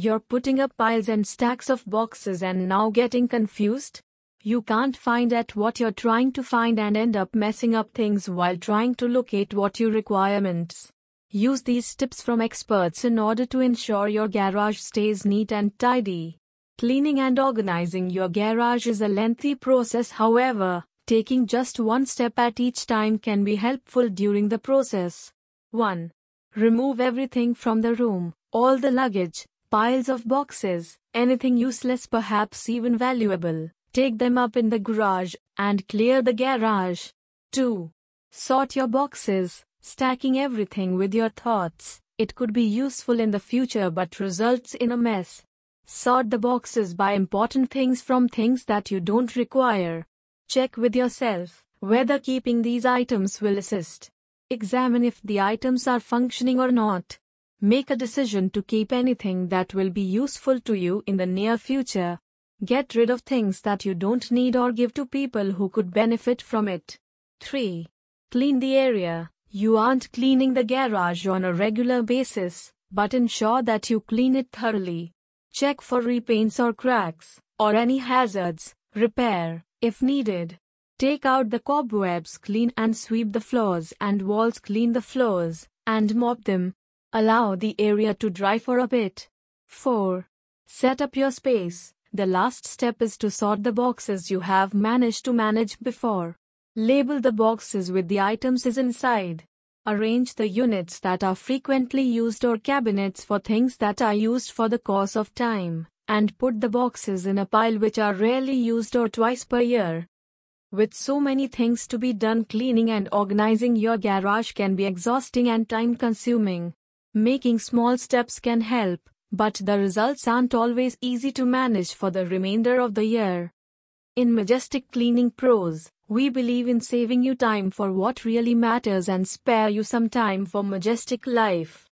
You're putting up piles and stacks of boxes and now getting confused? You can't find at what you're trying to find and end up messing up things while trying to locate what you requirements. Use these tips from experts in order to ensure your garage stays neat and tidy. Cleaning and organizing your garage is a lengthy process, however, taking just one step at each time can be helpful during the process. 1. Remove everything from the room, all the luggage, piles of boxes, anything useless, perhaps even valuable. Take them up in the garage and clear the garage. 2. Sort your boxes, stacking everything with your thoughts. It could be useful in the future but results in a mess. Sort the boxes by important things from things that you don't require. Check with yourself whether keeping these items will assist. Examine if the items are functioning or not. Make a decision to keep anything that will be useful to you in the near future. Get rid of things that you don't need or give to people who could benefit from it. 3. Clean the area. You aren't cleaning the garage on a regular basis, but ensure that you clean it thoroughly. Check for repaints or cracks, or any hazards. Repair, if needed. Take out the cobwebs, clean and sweep the floors and walls, clean the floors, and mop them. Allow the area to dry for a bit. 4. Set up your space. The last step is to sort the boxes you have managed to manage before. Label the boxes with the items is inside. Arrange the units that are frequently used or cabinets for things that are used for the course of time, and put the boxes in a pile which are rarely used or twice per year. With so many things to be done, cleaning and organizing your garage can be exhausting and time consuming. Making small steps can help, but the results aren't always easy to manage for the remainder of the year. In Majestic Cleaning Pros, we believe in saving you time for what really matters and spare you some time for majestic life.